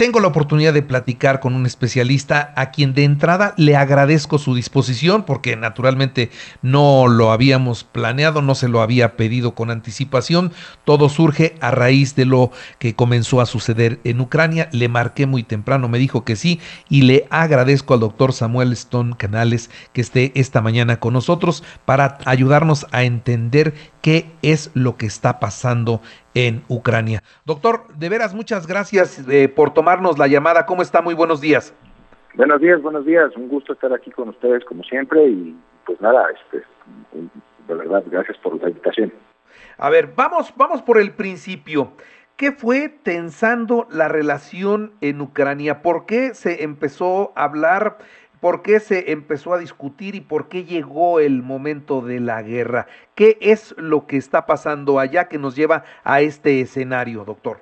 tengo la oportunidad de platicar con un especialista a quien de entrada le agradezco su disposición porque naturalmente no lo habíamos planeado, no se lo había pedido con anticipación. Todo surge a raíz de lo que comenzó a suceder en Ucrania. Le marqué muy temprano, me dijo que sí y le agradezco al doctor Samuel Stone Canales que esté esta mañana con nosotros para ayudarnos a entender qué es lo que está pasando en Ucrania. Doctor, de veras, muchas gracias eh, por tomarnos la llamada. ¿Cómo está? Muy buenos días. Buenos días, buenos días. Un gusto estar aquí con ustedes como siempre y pues nada, este, de verdad, gracias por la invitación. A ver, vamos, vamos por el principio. ¿Qué fue tensando la relación en Ucrania? ¿Por qué se empezó a hablar ¿Por qué se empezó a discutir y por qué llegó el momento de la guerra? ¿Qué es lo que está pasando allá que nos lleva a este escenario, doctor?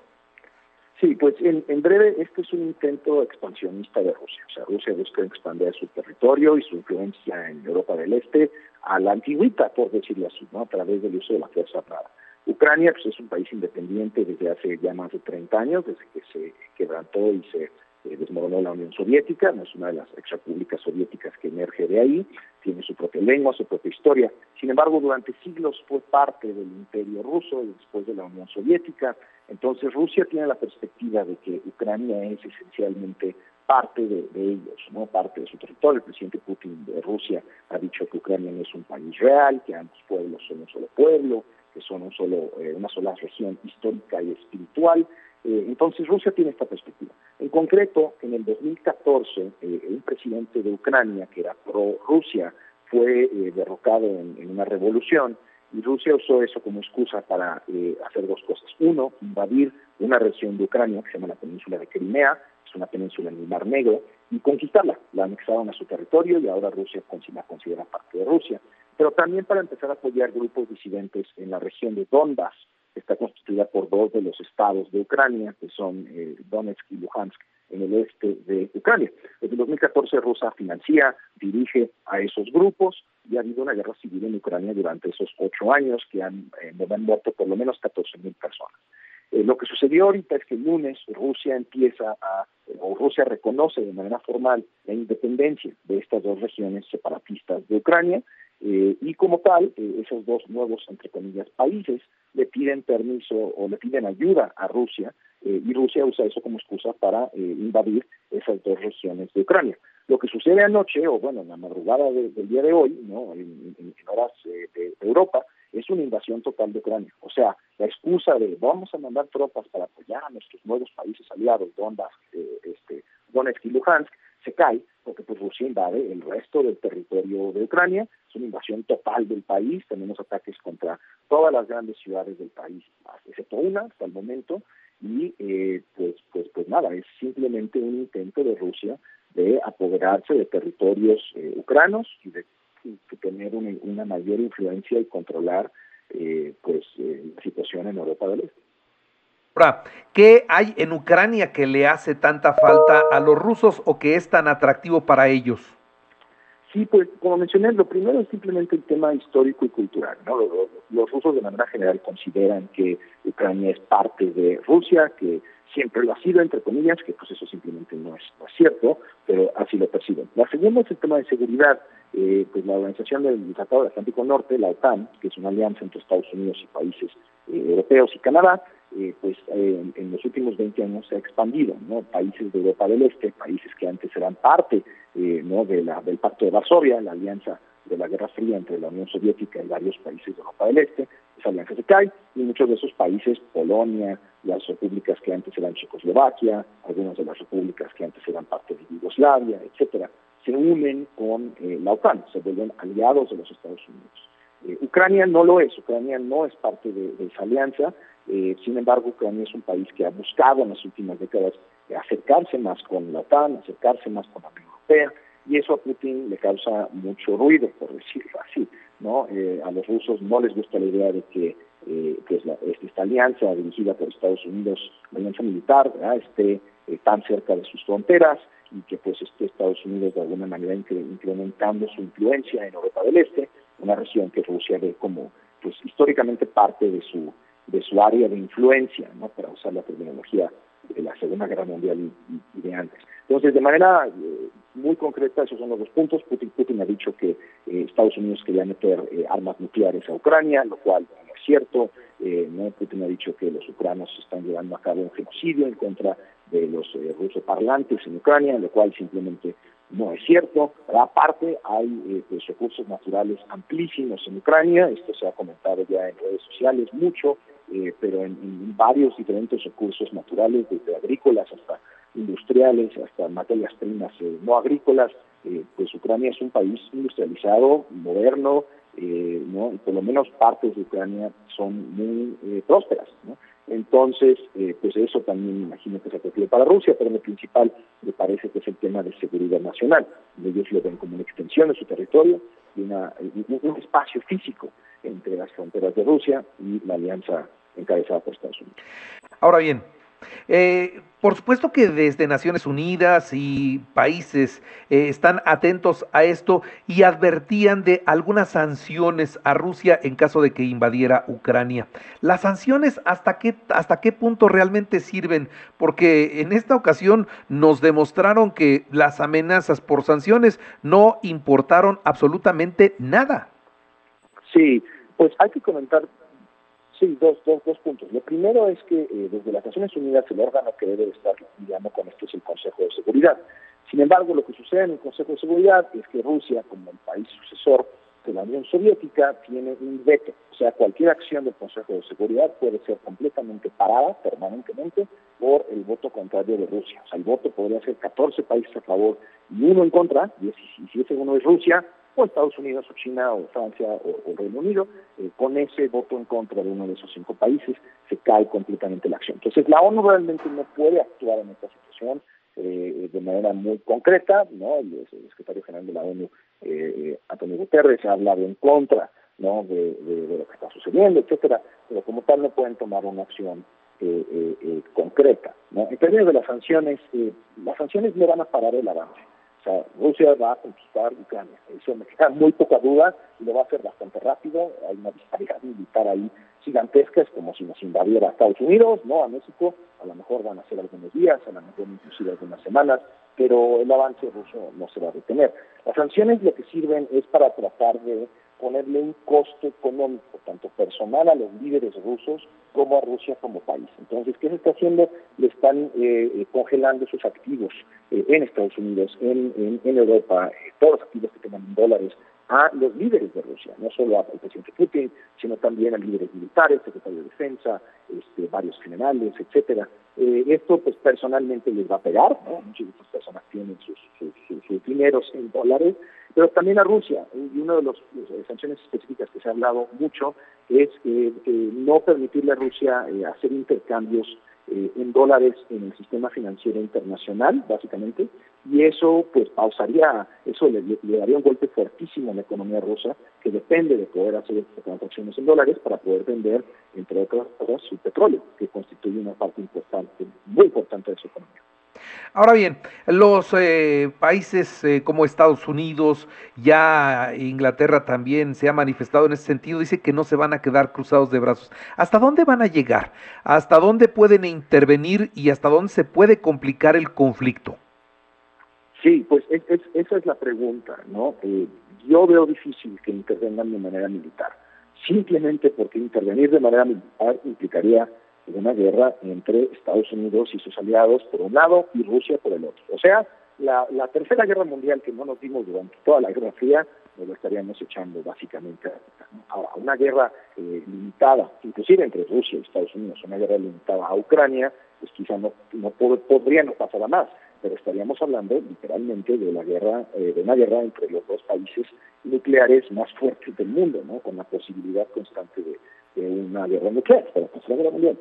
Sí, pues en, breve, este es un intento expansionista de Rusia. O sea, Rusia busca expandir su territorio y su influencia en Europa del Este a la antigüita, por decirlo así, ¿no? a través del uso de la fuerza armada. Ucrania pues, es un país independiente desde hace ya más de 30 años, desde que se quebrantó y se eh, desmoronó la Unión Soviética, no es una de las exrepúblicas soviéticas que emerge de ahí, tiene su propia lengua, su propia historia. Sin embargo, durante siglos fue parte del imperio ruso y después de la Unión Soviética. Entonces Rusia tiene la perspectiva de que Ucrania es esencialmente parte de, ellos, no parte de su territorio. El presidente Putin de Rusia ha dicho que Ucrania no es un país real, que ambos pueblos son un solo pueblo, que son un solo, eh, una sola región histórica y espiritual. Eh, entonces Rusia tiene esta perspectiva. En concreto, en el 2014, eh, un presidente de Ucrania, que era pro-Rusia, fue eh, derrocado en, una revolución y Rusia usó eso como excusa para hacer dos cosas. Uno, invadir una región de Ucrania que se llama la península de Crimea, es una península en el Mar Negro, y conquistarla. La anexaron a su territorio y ahora Rusia la considera parte de Rusia. Pero también para empezar a apoyar grupos disidentes en la región de Donbass, está constituida por dos de los estados de Ucrania, que son eh, Donetsk y Luhansk, en el este de Ucrania. Desde 2014 Rusia financia, dirige a esos grupos y ha habido una guerra civil en Ucrania durante esos ocho años que han, eh, han muerto por lo menos 14.000 personas. Eh, lo que sucedió ahorita es que el lunes Rusia empieza a, o Rusia reconoce de manera formal la independencia de estas dos regiones separatistas de Ucrania eh, y como tal, eh, esos dos nuevos, entre comillas, países le piden permiso o le piden ayuda a Rusia eh, y Rusia usa eso como excusa para invadir esas dos regiones de Ucrania. Lo que sucede anoche, o bueno, en la madrugada del día de hoy, ¿no? en, horas de, Europa, es una invasión total de Ucrania. O sea, la excusa de vamos a mandar tropas para apoyar a nuestros nuevos países aliados, Donbass, este, Donetsk y Luhansk, se cae porque pues Rusia invade el resto del territorio de Ucrania, es una invasión total del país, tenemos ataques contra todas las grandes ciudades del país, excepto una hasta el momento, y eh, pues, pues, pues nada, es simplemente un intento de Rusia de apoderarse de territorios eh, ucranos y de, tener una, mayor influencia y controlar eh, pues la situación en Europa del Este. ¿Qué hay en Ucrania que le hace tanta falta a los rusos o que es tan atractivo para ellos? Sí, pues como mencioné, lo primero es simplemente el tema histórico y cultural. ¿no? Los, rusos de manera general consideran que Ucrania es parte de Rusia, que siempre lo ha sido, entre comillas, que pues eso simplemente no es, cierto, pero así lo perciben. La segunda es el tema de seguridad. Eh, pues la Organización del Tratado del Atlántico Norte, la OTAN, que es una alianza entre Estados Unidos y países eh, europeos y Canadá, eh, pues eh, en los últimos 20 años se ha expandido, ¿no? Países de Europa del Este, países que antes eran parte, eh, ¿no? De la, del Pacto de Varsovia, la alianza de la Guerra Fría entre la Unión Soviética y varios países de Europa del Este, esa alianza se cae y muchos de esos países, Polonia, las repúblicas que antes eran Checoslovaquia, algunas de las repúblicas que antes eran parte de Yugoslavia, etcétera, se unen con la OTAN, se vuelven aliados de los Estados Unidos. Ucrania no lo es, Ucrania no es parte de esa alianza, eh, sin embargo, Ucrania es un país que ha buscado en las últimas décadas acercarse más con la OTAN, acercarse más con la Unión Europea, y eso a Putin le causa mucho ruido, por decirlo así. ¿no? Eh, a los rusos no les gusta la idea de que eh, pues esta alianza dirigida por Estados Unidos, la alianza militar, esté tan cerca de sus fronteras y que pues esté Estados Unidos de alguna manera incrementando su influencia en Europa del Este, una región que Rusia ve como pues históricamente parte de su de su área de influencia, ¿no? para usar la terminología de la Segunda Guerra Mundial y, de antes. Entonces, de manera eh, muy concreta, esos son los dos puntos. Putin, Putin ha dicho que eh, Estados Unidos quería meter eh, armas nucleares a Ucrania, lo cual no es cierto. ¿no? Putin ha dicho que los ucranianos están llevando a cabo un genocidio en contra de los rusos parlantes en Ucrania, lo cual simplemente no es cierto. Aparte, hay pues, recursos naturales amplísimos en Ucrania, esto se ha comentado ya en redes sociales mucho, pero en, varios diferentes recursos naturales, desde agrícolas hasta industriales, hasta materias primas eh, no agrícolas, eh, pues Ucrania es un país industrializado, moderno, eh, ¿no? y por lo menos partes de Ucrania son muy prósperas. ¿no? Entonces, pues eso también imagino que se apropió para Rusia, pero lo principal me parece que es el tema de seguridad nacional. Ellos lo ven como una extensión de su territorio y una, un espacio físico entre las fronteras de Rusia y la alianza encabezada por Estados Unidos. Ahora bien, eh, por supuesto que desde Naciones Unidas y países eh, están atentos a esto y advertían de algunas sanciones a Rusia en caso de que invadiera Ucrania. ¿Las sanciones hasta qué, hasta qué punto realmente sirven? Porque en esta ocasión nos demostraron que las amenazas por sanciones no importaron absolutamente nada. Sí, pues hay que comentar Sí, dos, dos, dos puntos. Lo primero es que eh, desde las Naciones Unidas el órgano que debe estar lidiando con esto es el Consejo de Seguridad. Sin embargo, lo que sucede en el Consejo de Seguridad es que Rusia, como el país sucesor de la Unión Soviética, tiene un veto. O sea, cualquier acción del Consejo de Seguridad puede ser completamente parada permanentemente por el voto contrario de Rusia. O sea, el voto podría ser 14 países a favor y uno en contra, y si ese uno es Rusia, o Estados Unidos o China o Francia o, Reino Unido, eh, con ese voto en contra de uno de esos cinco países se cae completamente la acción. Entonces la ONU realmente no puede actuar en esta situación eh, de manera muy concreta, ¿no? El, secretario general de la ONU, eh, Antonio Guterres, ha hablado en contra ¿no? De, lo que está sucediendo, etcétera, pero como tal no pueden tomar una acción concreta. ¿no? En términos de las sanciones, las sanciones no van a parar el avance. O sea, Rusia va a conquistar Ucrania. Eso me queda muy poca duda y lo va a hacer bastante rápido. Hay una disparidad militar ahí gigantesca, es como si nos invadiera a Estados Unidos, no a México. A lo mejor van a ser algunos días, a lo mejor inclusive algunas semanas, pero el avance ruso no se va a detener. Las sanciones lo que sirven es para tratar de ponerle un costo económico, tanto personal a los líderes rusos como a Rusia como país. Entonces, ¿qué se está haciendo? Le están eh, eh, congelando sus activos eh, en Estados Unidos, en, en, Europa, todos los activos que tengan dólares a los líderes de Rusia, no solo al presidente Putin, sino también a líderes militares, secretario de defensa, este, varios generales, etcétera. esto, pues, personalmente les va a pegar, ¿no? Muchas de estas personas tienen sus, sus, dineros en dólares, pero también a Rusia. Y una de las sanciones específicas que se ha hablado mucho es eh, no permitirle a Rusia eh, hacer intercambios eh, en dólares en el sistema financiero internacional, básicamente, y eso pues pausaría, eso le, daría un golpe fuertísimo a la economía rusa, que depende de poder hacer transacciones en dólares para poder vender, entre otras cosas, su petróleo, que constituye una parte importante, muy importante de su economía. Ahora bien, los eh, países eh, como Estados Unidos, ya Inglaterra también se ha manifestado en ese sentido, dice que no se van a quedar cruzados de brazos. ¿Hasta dónde van a llegar? ¿Hasta dónde pueden intervenir y hasta dónde se puede complicar el conflicto? Sí, pues esa es la pregunta, ¿no? Eh, yo veo difícil que intervengan de manera militar, simplemente porque intervenir de manera militar implicaría una guerra entre Estados Unidos y sus aliados por un lado y Rusia por el otro. O sea, la, tercera guerra mundial que no nos dimos durante toda la Guerra Fría, nos lo estaríamos echando básicamente a, una guerra eh, limitada, inclusive entre Rusia y Estados Unidos, una guerra limitada a Ucrania, pues quizá no, no podría no pasar a más, pero estaríamos hablando literalmente de la guerra, eh, de una guerra entre los dos países nucleares más fuertes del mundo, ¿no? con la posibilidad constante de, una guerra nuclear, para la tercera guerra mundial.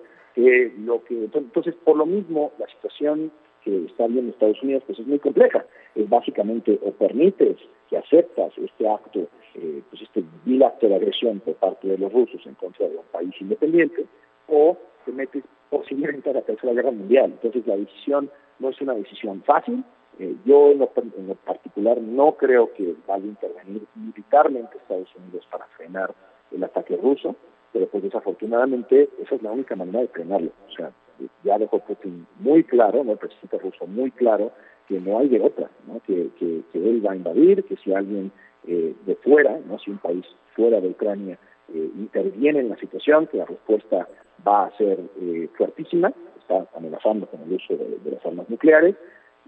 Lo que entonces por lo mismo la situación que está viendo Estados Unidos pues es muy compleja. Es básicamente o permites que aceptas este acto eh, pues este vil acto de agresión por parte de los rusos en contra de un país independiente o te metes posiblemente a la tercera guerra mundial. Entonces la decisión no es una decisión fácil eh, yo en lo, en particular no creo que vaya a intervenir militarmente Estados Unidos para frenar el ataque ruso pero pues desafortunadamente esa es la única manera de frenarlo. O sea, ya dejó Putin muy claro, ¿no? el presidente ruso muy claro, que no hay de otra, ¿no? Que, que, él va a invadir, que si alguien eh, de fuera, no si un país fuera de Ucrania eh, interviene en la situación, que la respuesta va a ser eh, fuertísima, está amenazando con el uso de, las armas nucleares,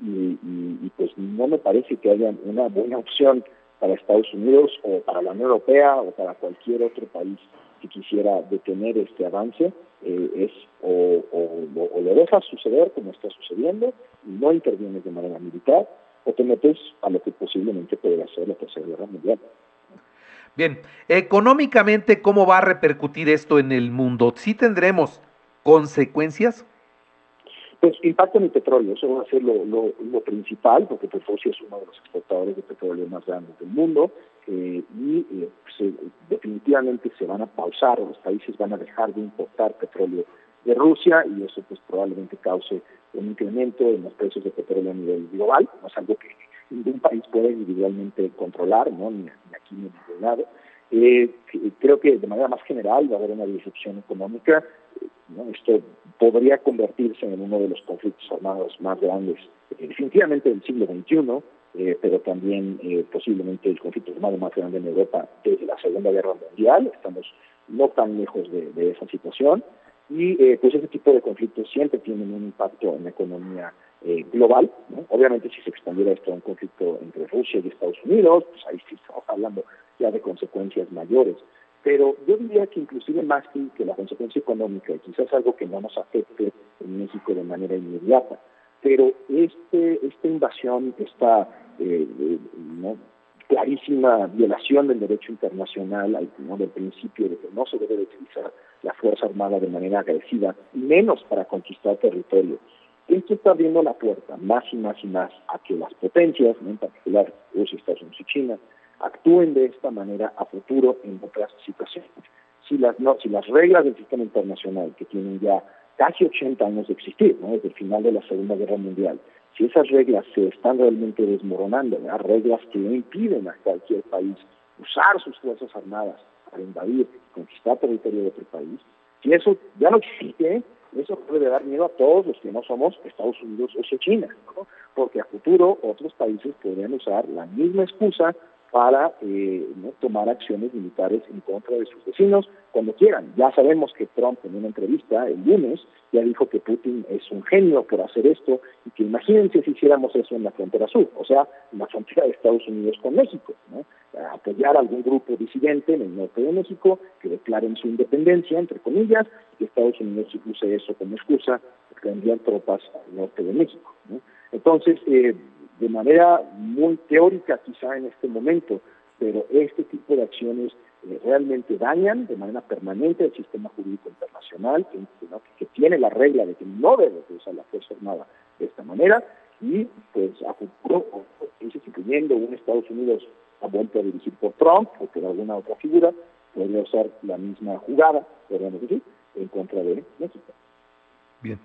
y, pues no me parece que haya una buena opción para Estados Unidos o para la Unión Europea o para cualquier otro país que quisiera detener este avance eh, es o, o, lo dejas suceder como está sucediendo y no intervienes de manera militar o te metes a lo que posiblemente podría ser la Tercera Guerra Mundial. Bien, económicamente, ¿cómo va a repercutir esto en el mundo? ¿Sí tendremos consecuencias? Pues impacto en el petróleo, eso va a ser lo, lo, principal, porque Rusia es uno de los exportadores de petróleo más grandes del mundo, eh, y eh, pues, definitivamente se van a pausar, los países van a dejar de importar petróleo de Rusia, y eso pues probablemente cause un incremento en los precios de petróleo a nivel global, no es algo que ningún país puede individualmente controlar, ¿no? ni, aquí ni en ningún lado. Eh, creo que de manera más general va a haber una disrupción económica. Esto podría convertirse en uno de los conflictos armados más grandes, eh, definitivamente del siglo XXI, eh, pero también posiblemente el conflicto armado más grande en Europa desde la Segunda Guerra Mundial. Estamos no tan lejos de, esa situación. Y pues ese tipo de conflictos siempre tienen un impacto en la economía global. Obviamente si se expandiera esto a un conflicto entre Rusia y Estados Unidos, pues ahí sí estamos hablando ya de consecuencias mayores. Pero yo diría que inclusive más que, la consecuencia económica, quizás algo que no nos afecte en México de manera inmediata, pero este, esta invasión, esta eh, eh, clarísima violación del derecho internacional, ¿no? del principio de que no se debe utilizar la Fuerza Armada de manera agresiva, menos para conquistar territorio. Esto está abriendo la puerta más y más y más a que las potencias, en particular Rusia, Estados Unidos y China, actúen de esta manera a futuro en otras situaciones. Si las, no, si las reglas del sistema internacional, que tienen ya casi 80 años de existir, ¿no? desde el final de la Segunda Guerra Mundial, si esas reglas se están realmente desmoronando, las reglas que impiden a cualquier país usar sus fuerzas armadas para invadir conquistar territorio de otro país, si eso ya no existe, eso puede dar miedo a todos los que no somos Estados Unidos o China, ¿no? porque a futuro otros países podrían usar la misma excusa para eh, tomar acciones militares en contra de sus vecinos cuando quieran. Ya sabemos que Trump en una entrevista el lunes ya dijo que Putin es un genio por hacer esto y que imagínense si hiciéramos eso en la frontera sur, o sea, en la frontera de Estados Unidos con México, ¿no? apoyar a algún grupo disidente en el norte de México que declaren su independencia, entre comillas, y Estados Unidos use eso como excusa para enviar tropas al norte de México. ¿no? Entonces, eh, de manera muy teórica quizá en este momento, pero este tipo de acciones eh, realmente dañan de manera permanente el sistema jurídico internacional, que, tiene la regla de que no debe usar la Fuerza Armada de esta manera, y pues a futuro, incluyendo un Estados Unidos ha vuelto a dirigir por Trump o por alguna otra figura, podría usar la misma jugada, podríamos decir, en contra de México. Bien.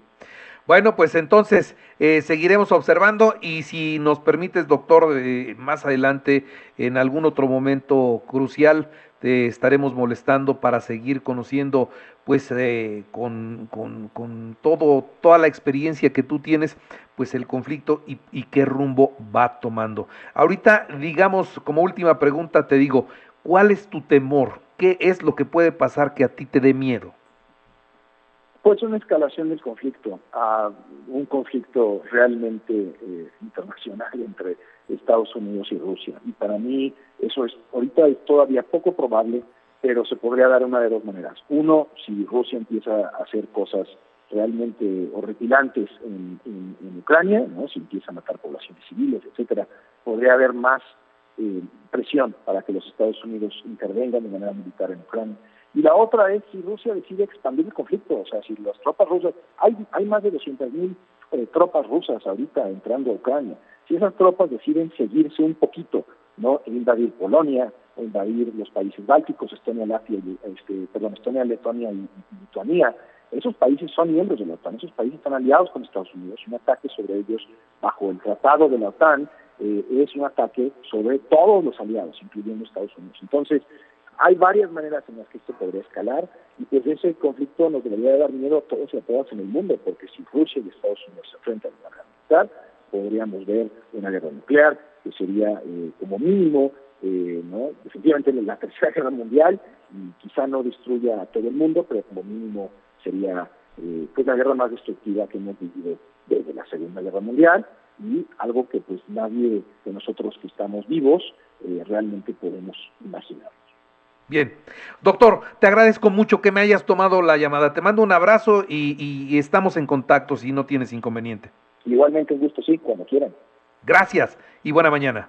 Bueno, pues entonces eh, seguiremos observando y si nos permites, doctor, eh, más adelante, en algún otro momento crucial, te estaremos molestando para seguir conociendo, pues, eh, con, con, todo, toda la experiencia que tú tienes, pues, el conflicto y, y qué rumbo va tomando. Ahorita, digamos, como última pregunta, te digo, ¿cuál es tu temor? ¿Qué es lo que puede pasar que a ti te dé miedo? Pues una escalación del conflicto a un conflicto realmente eh, internacional entre Estados Unidos y Rusia. Y para mí eso es ahorita es todavía poco probable, pero se podría dar una de dos maneras. Uno, si Rusia empieza a hacer cosas realmente horripilantes en, Ucrania, ¿no? si empieza a matar poblaciones civiles, etcétera, podría haber más eh, presión para que los Estados Unidos intervengan de manera militar en Ucrania. Y la otra es si Rusia decide expandir el conflicto, o sea, si las tropas rusas, hay, hay más de 200.000 eh, tropas rusas ahorita entrando a Ucrania, si esas tropas deciden seguirse un poquito, no invadir Polonia, invadir los países bálticos, Estonia, Latvia, este, perdón, Estonia, Letonia y, Lituania, esos países son miembros de la OTAN, esos países están aliados con Estados Unidos, un ataque sobre ellos bajo el tratado de la OTAN eh, es un ataque sobre todos los aliados, incluyendo Estados Unidos. Entonces, Hay varias maneras en las que esto podría escalar y pues ese conflicto nos debería dar miedo a todos y a todas en el mundo, porque si Rusia y Estados Unidos se enfrentan a una guerra militar, podríamos ver una guerra nuclear, que sería eh, como mínimo, eh, ¿no? definitivamente la tercera guerra mundial, y quizá no destruya a todo el mundo, pero como mínimo sería eh, pues la guerra más destructiva que hemos vivido desde la Segunda Guerra Mundial y algo que pues nadie de nosotros que estamos vivos realmente podemos imaginar. Bien, doctor, te agradezco mucho que me hayas tomado la llamada. Te mando un abrazo y estamos en contacto si no tienes inconveniente. Igualmente un gusto, sí, cuando quieran. Gracias y buena mañana.